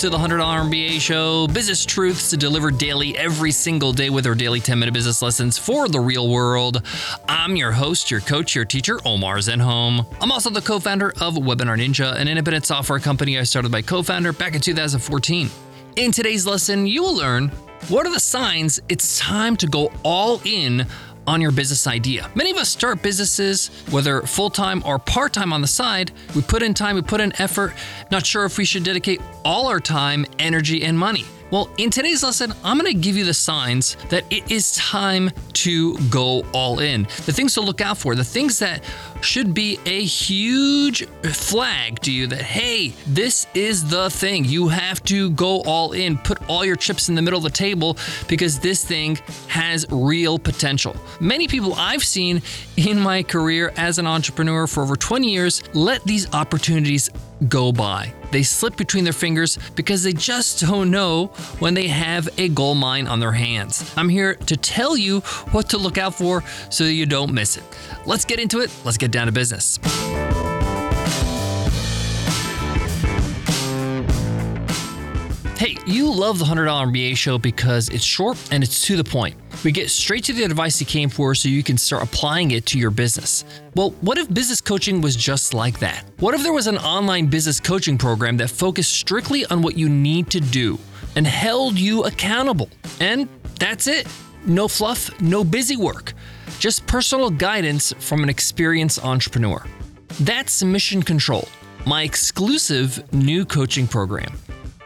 to the $100 MBA show, business truths to deliver daily every single day with our daily 10 minute business lessons for the real world. I'm your host, your coach, your teacher, Omar Zenhom. I'm also the co founder of Webinar Ninja, an independent software company I started my co founder back in 2014. In today's lesson, you will learn what are the signs it's time to go all in on your business idea. Many of us start businesses, whether full time or part time on the side. We put in time, we put in effort, not sure if we should dedicate all our time, energy, and money. Well, in today's lesson, I'm going to give you the signs that it is time to go all in. The things to look out for, the things that should be a huge flag to you that, hey, this is the thing. You have to go all in, put all your chips in the middle of the table because this thing has real potential. Many people I've seen in my career as an entrepreneur for over 20 years let these opportunities go by. They slip between their fingers because they just don't know when they have a gold mine on their hands. I'm here to tell you what to look out for so you don't miss it. Let's get into it. Let's get down to business. Love the $100 MBA show because it's short and it's to the point. We get straight to the advice you came for so you can start applying it to your business. Well, what if business coaching was just like that? What if there was an online business coaching program that focused strictly on what you need to do and held you accountable? And that's it. No fluff, no busy work, just personal guidance from an experienced entrepreneur. That's Mission Control, my exclusive new coaching program.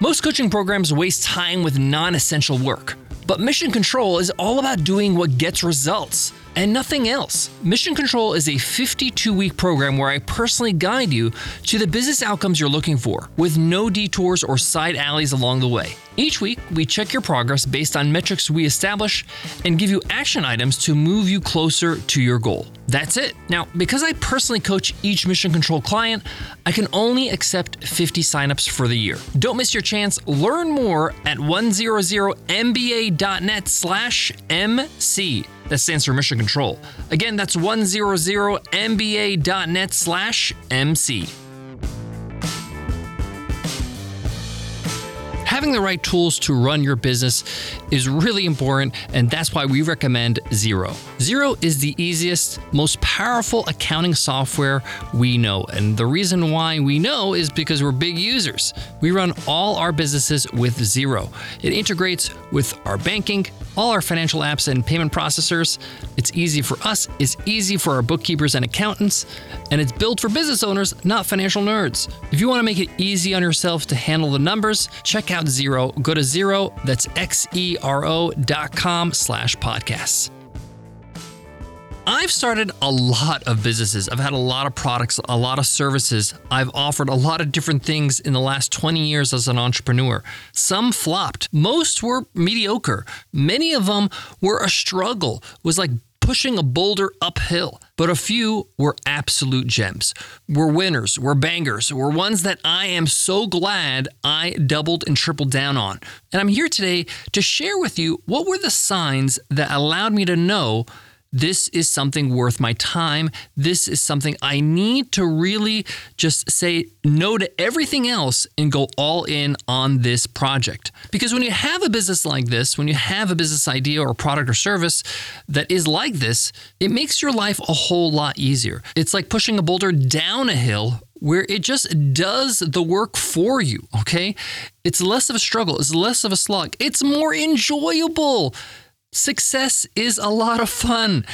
Most coaching programs waste time with non essential work, but Mission Control is all about doing what gets results and nothing else. Mission Control is a 52 week program where I personally guide you to the business outcomes you're looking for, with no detours or side alleys along the way. Each week, we check your progress based on metrics we establish and give you action items to move you closer to your goal. That's it. Now, because I personally coach each Mission Control client, I can only accept 50 signups for the year. Don't miss your chance. Learn more at 100mba.net slash MC. That stands for Mission Control. Again, that's 100mba.net slash MC. Having the right tools to run your business is really important, and that's why we recommend Xero. Xero is the easiest, most powerful accounting software we know. And the reason why we know is because we're big users. We run all our businesses with Xero. It integrates with our banking, all our financial apps and payment processors. It's easy for us, it's easy for our bookkeepers and accountants, and it's built for business owners, not financial nerds. If you want to make it easy on yourself to handle the numbers, check out Xero. Go to Xero. that's X-E-R-O dot com slash podcasts. I've started a lot of businesses. I've had a lot of products, a lot of services. I've offered a lot of different things in the last 20 years as an entrepreneur. Some flopped, most were mediocre. Many of them were a struggle, it was like pushing a boulder uphill. But a few were absolute gems, were winners, were bangers, were ones that I am so glad I doubled and tripled down on. And I'm here today to share with you what were the signs that allowed me to know this is something worth my time. This is something I need to really just say no to everything else and go all in on this project. Because when you have a business like this, when you have a business idea or product or service that is like this, it makes your life a whole lot easier. It's like pushing a boulder down a hill where it just does the work for you, okay? It's less of a struggle, it's less of a slog, it's more enjoyable. Success is a lot of fun.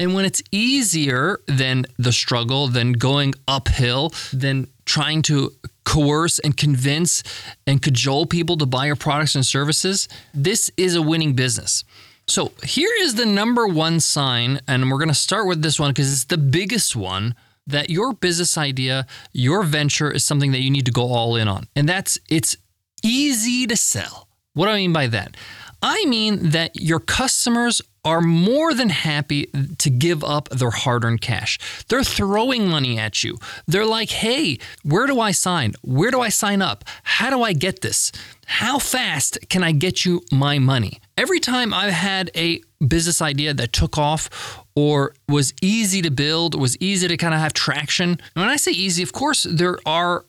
And when it's easier than the struggle, than going uphill, than trying to coerce and convince and cajole people to buy your products and services, this is a winning business. So here is the number one sign, and we're going to start with this one because it's the biggest one that your business idea, your venture is something that you need to go all in on. And that's it's easy to sell. What do I mean by that? I mean that your customers are more than happy to give up their hard earned cash. They're throwing money at you. They're like, hey, where do I sign? Where do I sign up? How do I get this? How fast can I get you my money? Every time I've had a business idea that took off or was easy to build, was easy to kind of have traction. When I say easy, of course, there are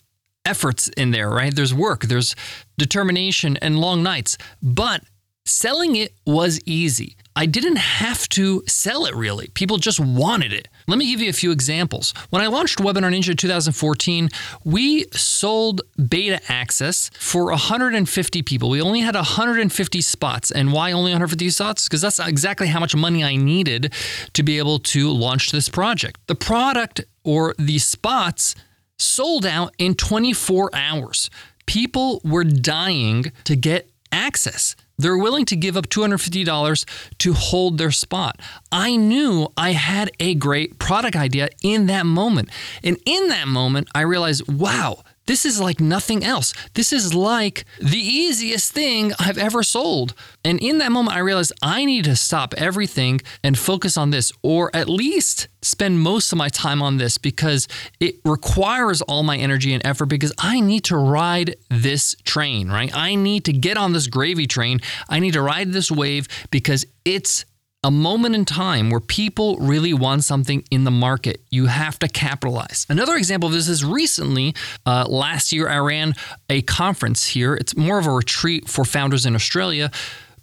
efforts in there, right? There's work, there's determination and long nights, but selling it was easy. I didn't have to sell it really. People just wanted it. Let me give you a few examples. When I launched Webinar Ninja in 2014, we sold beta access for 150 people. We only had 150 spots. And why only 150 spots? Because that's exactly how much money I needed to be able to launch this project. The product or the spots sold out in 24 hours. People were dying to get access. They're willing to give up $250 to hold their spot. I knew I had a great product idea in that moment. And in that moment, I realized, wow, this is like nothing else. This is like the easiest thing I've ever sold. And in that moment, I realized I need to stop everything and focus on this, or at least spend most of my time on this because it requires all my energy and effort because I need to ride this train, right? I need to get on this gravy train. I need to ride this wave because it's a moment in time where people really want something in the market. You have to capitalize. Another example of this is recently, uh, last year, I ran a conference here. It's more of a retreat for founders in Australia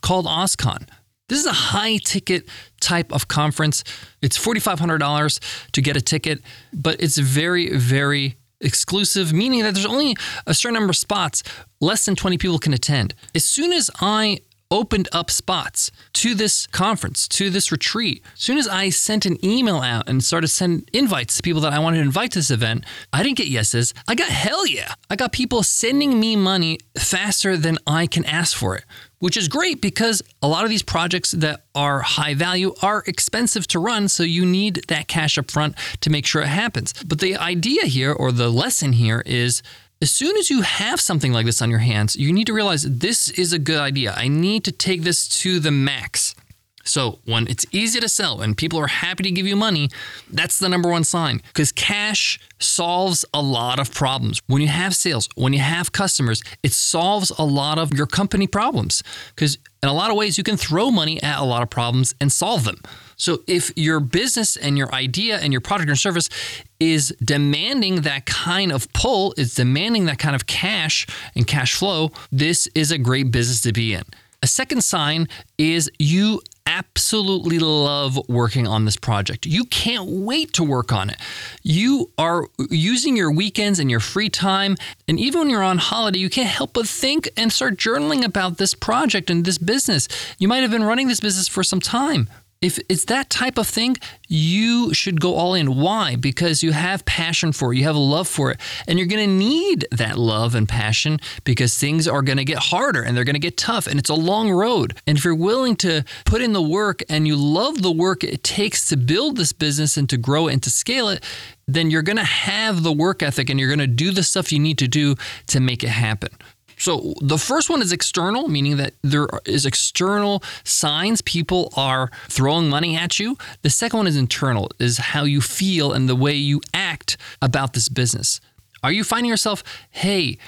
called OzCon. This is a high ticket type of conference. It's $4,500 to get a ticket, but it's very, very exclusive, meaning that there's only a certain number of spots. Less than 20 people can attend. As soon as I opened up spots to this conference, to this retreat. As soon as I sent an email out and started sending invites to people that I wanted to invite to this event, I didn't get yeses. I got hell yeah. I got people sending me money faster than I can ask for it. Which is great because a lot of these projects that are high value are expensive to run, so you need that cash up front to make sure it happens. But the idea here, or the lesson here, is as soon as you have something like this on your hands, you need to realize this is a good idea. I need to take this to the max. So, when it's easy to sell and people are happy to give you money, that's the number one sign because cash solves a lot of problems. When you have sales, when you have customers, it solves a lot of your company problems because in a lot of ways you can throw money at a lot of problems and solve them. So if your business and your idea and your product or service is demanding that kind of pull, is demanding that kind of cash and cash flow, this is a great business to be in. A second sign is you absolutely love working on this project. You can't wait to work on it. You are using your weekends and your free time, and even when you're on holiday, you can't help but think and start journaling about this project and this business. You might have been running this business for some time if it's that type of thing, you should go all in. Why? Because you have passion for it, you have a love for it, and you're going to need that love and passion because things are going to get harder and they're going to get tough, and it's a long road. And if you're willing to put in the work and you love the work it takes to build this business and to grow it and to scale it, then you're going to have the work ethic and you're going to do the stuff you need to do to make it happen. So the first one is external, meaning that there is external signs people are throwing money at you. The second one is internal, is how you feel and the way you act about this business. Are you finding yourself, hey,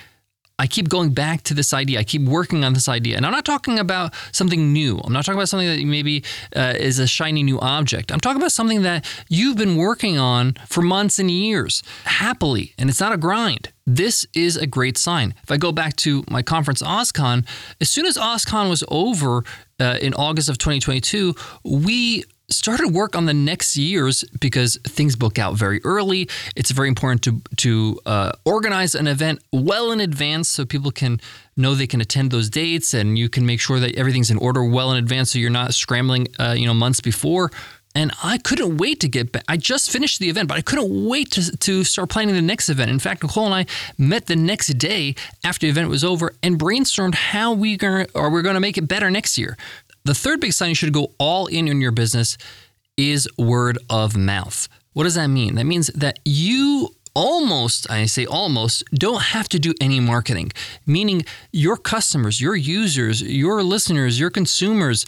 I keep going back to this idea. I keep working on this idea. And I'm not talking about something new. I'm not talking about something that maybe uh, is a shiny new object. I'm talking about something that you've been working on for months and years happily, and it's not a grind. This is a great sign. If I go back to my conference, OzCon, as soon as OzCon was over uh, in August of 2022, we started work on the next years because things book out very early. It's very important to to uh, organize an event well in advance so people can know they can attend those dates, and you can make sure that everything's in order well in advance, so you're not scrambling, uh, you know, months before. And I couldn't wait to get back. I just finished the event, but I couldn't wait to, to start planning the next event. In fact, Nicole and I met the next day after the event was over and brainstormed how we gonna, or we're going to make it better next year. The third big sign you should go all in in your business is word of mouth. What does that mean? That means that you almost, I say almost, don't have to do any marketing, meaning your customers, your users, your listeners, your consumers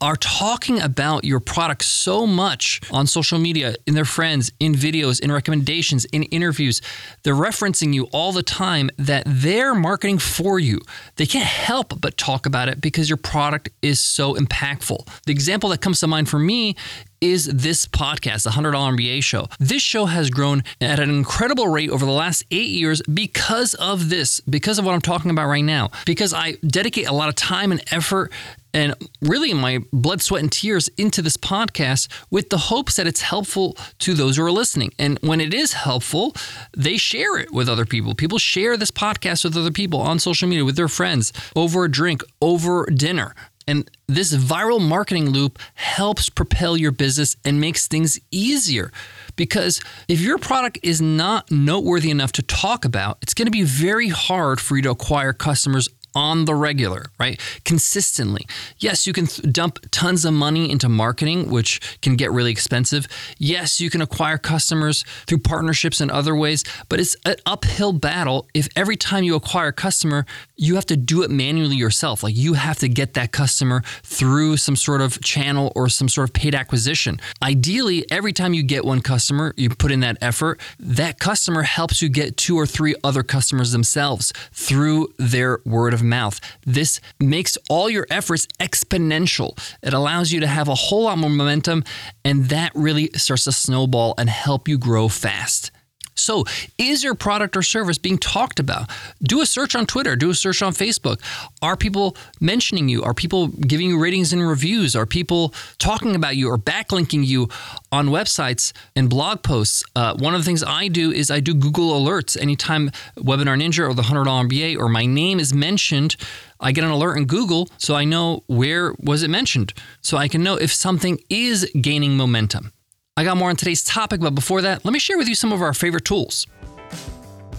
are talking about your product so much on social media, in their friends, in videos, in recommendations, in interviews. They're referencing you all the time that they're marketing for you. They can't help but talk about it because your product is so impactful. The example that comes to mind for me is this podcast, the $100 MBA show. This show has grown at an incredible rate over the last eight years because of this, because of what I'm talking about right now, because I dedicate a lot of time and effort and really my blood, sweat, and tears into this podcast with the hopes that it's helpful to those who are listening. And when it is helpful, they share it with other people. People share this podcast with other people on social media, with their friends, over a drink, over dinner. And this viral marketing loop helps propel your business and makes things easier. Because if your product is not noteworthy enough to talk about, it's going to be very hard for you to acquire customers on the regular, right? Consistently. Yes, you can th- dump tons of money into marketing, which can get really expensive. Yes, you can acquire customers through partnerships and other ways, but it's an uphill battle if every time you acquire a customer, you have to do it manually yourself. Like you have to get that customer through some sort of channel or some sort of paid acquisition. Ideally, every time you get one customer, you put in that effort, that customer helps you get two or three other customers themselves through their word of mouth. This makes all your efforts exponential. It allows you to have a whole lot more momentum, and that really starts to snowball and help you grow fast. So, is your product or service being talked about? Do a search on Twitter, do a search on Facebook. Are people mentioning you? Are people giving you ratings and reviews? Are people talking about you or backlinking you on websites and blog posts? Uh, one of the things I do is I do Google alerts. Anytime Webinar Ninja or the $100 MBA or my name is mentioned, I get an alert in Google so I know where was it mentioned so I can know if something is gaining momentum. I got more on today's topic, but before that, let me share with you some of our favorite tools.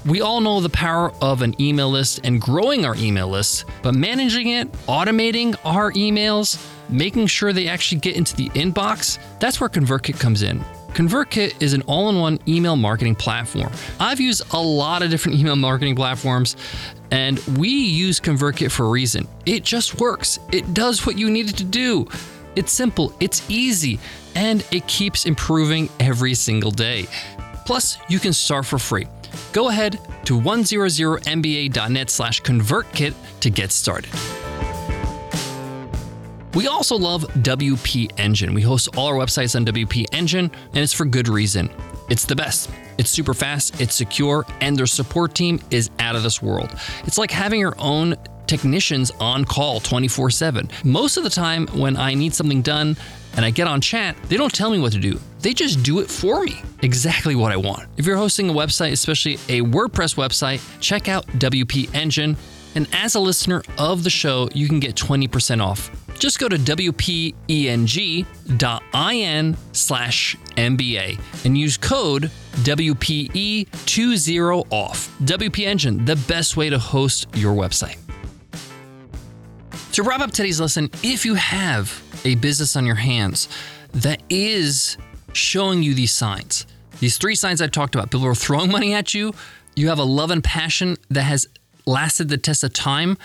We all know the power of an email list and growing our email list, but managing it, automating our emails, making sure they actually get into the inbox, that's where ConvertKit comes in. ConvertKit is an all in one email marketing platform. I've used a lot of different email marketing platforms, and we use ConvertKit for a reason. It just works, it does what you need it to do. It's simple, it's easy, and it keeps improving every single day. Plus, you can start for free. Go ahead to 100mba.net slash convertkit to get started. We also love WP Engine. We host all our websites on WP Engine, and it's for good reason. It's the best. It's super fast, it's secure, and their support team is out of this world. It's like having your own technicians on call 24 7. Most of the time, when I need something done and I get on chat, they don't tell me what to do. They just do it for me. Exactly what I want. If you're hosting a website, especially a WordPress website, check out WP Engine. And as a listener of the show, you can get 20% off. Just go to wpeng.in slash MBA and use code WPE20OFF. WP Engine, the best way to host your website. To wrap up today's lesson, if you have a business on your hands that is showing you these signs, these three signs I've talked about, people are throwing money at you, you have a love and passion that has lasted the test of time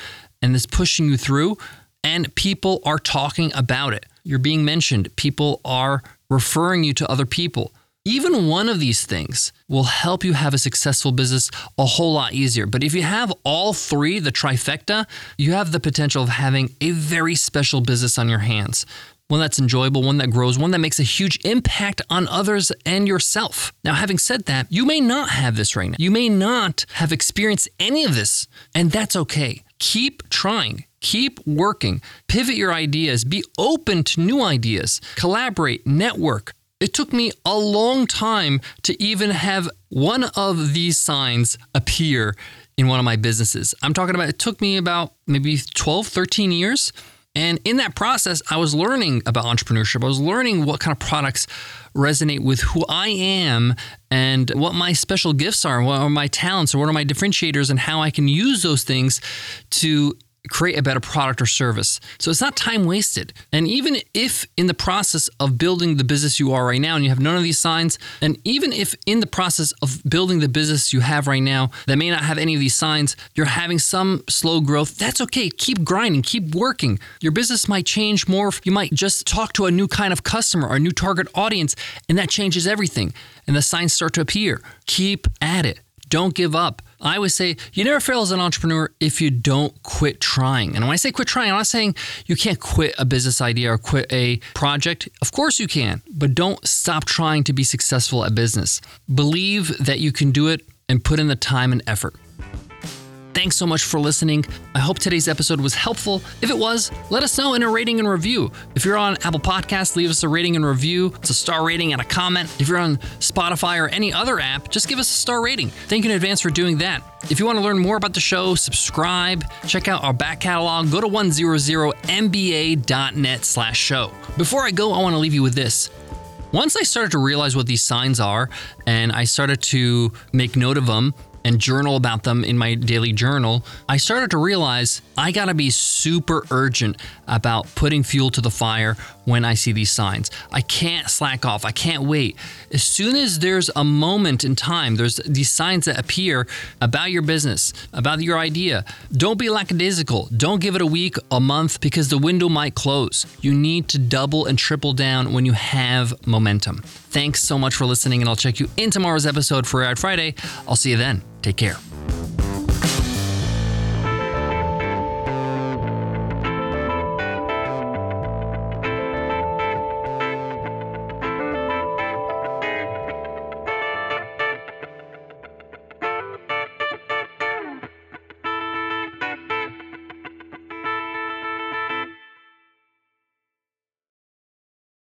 and is pushing you through, and people are talking about it. You're being mentioned, people are referring you to other people. Even one of these things will help you have a successful business a whole lot easier. But if you have all three, the trifecta, you have the potential of having a very special business on your hands. One that's enjoyable, one that grows, one that makes a huge impact on others and yourself. Now, having said that, you may not have this right now. You may not have experienced any of this, and that's okay. Keep trying. Keep working, pivot your ideas, be open to new ideas, collaborate, network, it took me a long time to even have one of these signs appear in one of my businesses. I'm talking about it took me about maybe 12, 13 years. And in that process, I was learning about entrepreneurship. I was learning what kind of products resonate with who I am and what my special gifts are, what are my talents, or what are my differentiators, and how I can use those things to create a better product or service. So it's not time wasted. And even if in the process of building the business you are right now and you have none of these signs, and even if in the process of building the business you have right now that may not have any of these signs, you're having some slow growth, that's okay. Keep grinding, keep working. Your business might change more. You might just talk to a new kind of customer or a new target audience, and that changes everything. And the signs start to appear. Keep at it. Don't give up. I always say you never fail as an entrepreneur if you don't quit trying. And when I say quit trying, I'm not saying you can't quit a business idea or quit a project. Of course you can, but don't stop trying to be successful at business. Believe that you can do it and put in the time and effort. Thanks so much for listening. I hope today's episode was helpful. If it was, let us know in a rating and review. If you're on Apple Podcasts, leave us a rating and review. It's a star rating and a comment. If you're on Spotify or any other app, just give us a star rating. Thank you in advance for doing that. If you want to learn more about the show, subscribe, check out our back catalog, go to 100mba.net slash show. Before I go, I want to leave you with this. Once I started to realize what these signs are and I started to make note of them, and journal about them in my daily journal, I started to realize I gotta be super urgent about putting fuel to the fire when I see these signs. I can't slack off. I can't wait. As soon as there's a moment in time, there's these signs that appear about your business, about your idea. Don't be lackadaisical. Don't give it a week, a month, because the window might close. You need to double and triple down when you have momentum. Thanks so much for listening, and I'll check you in tomorrow's episode for Ad Friday. I'll see you then. Take care.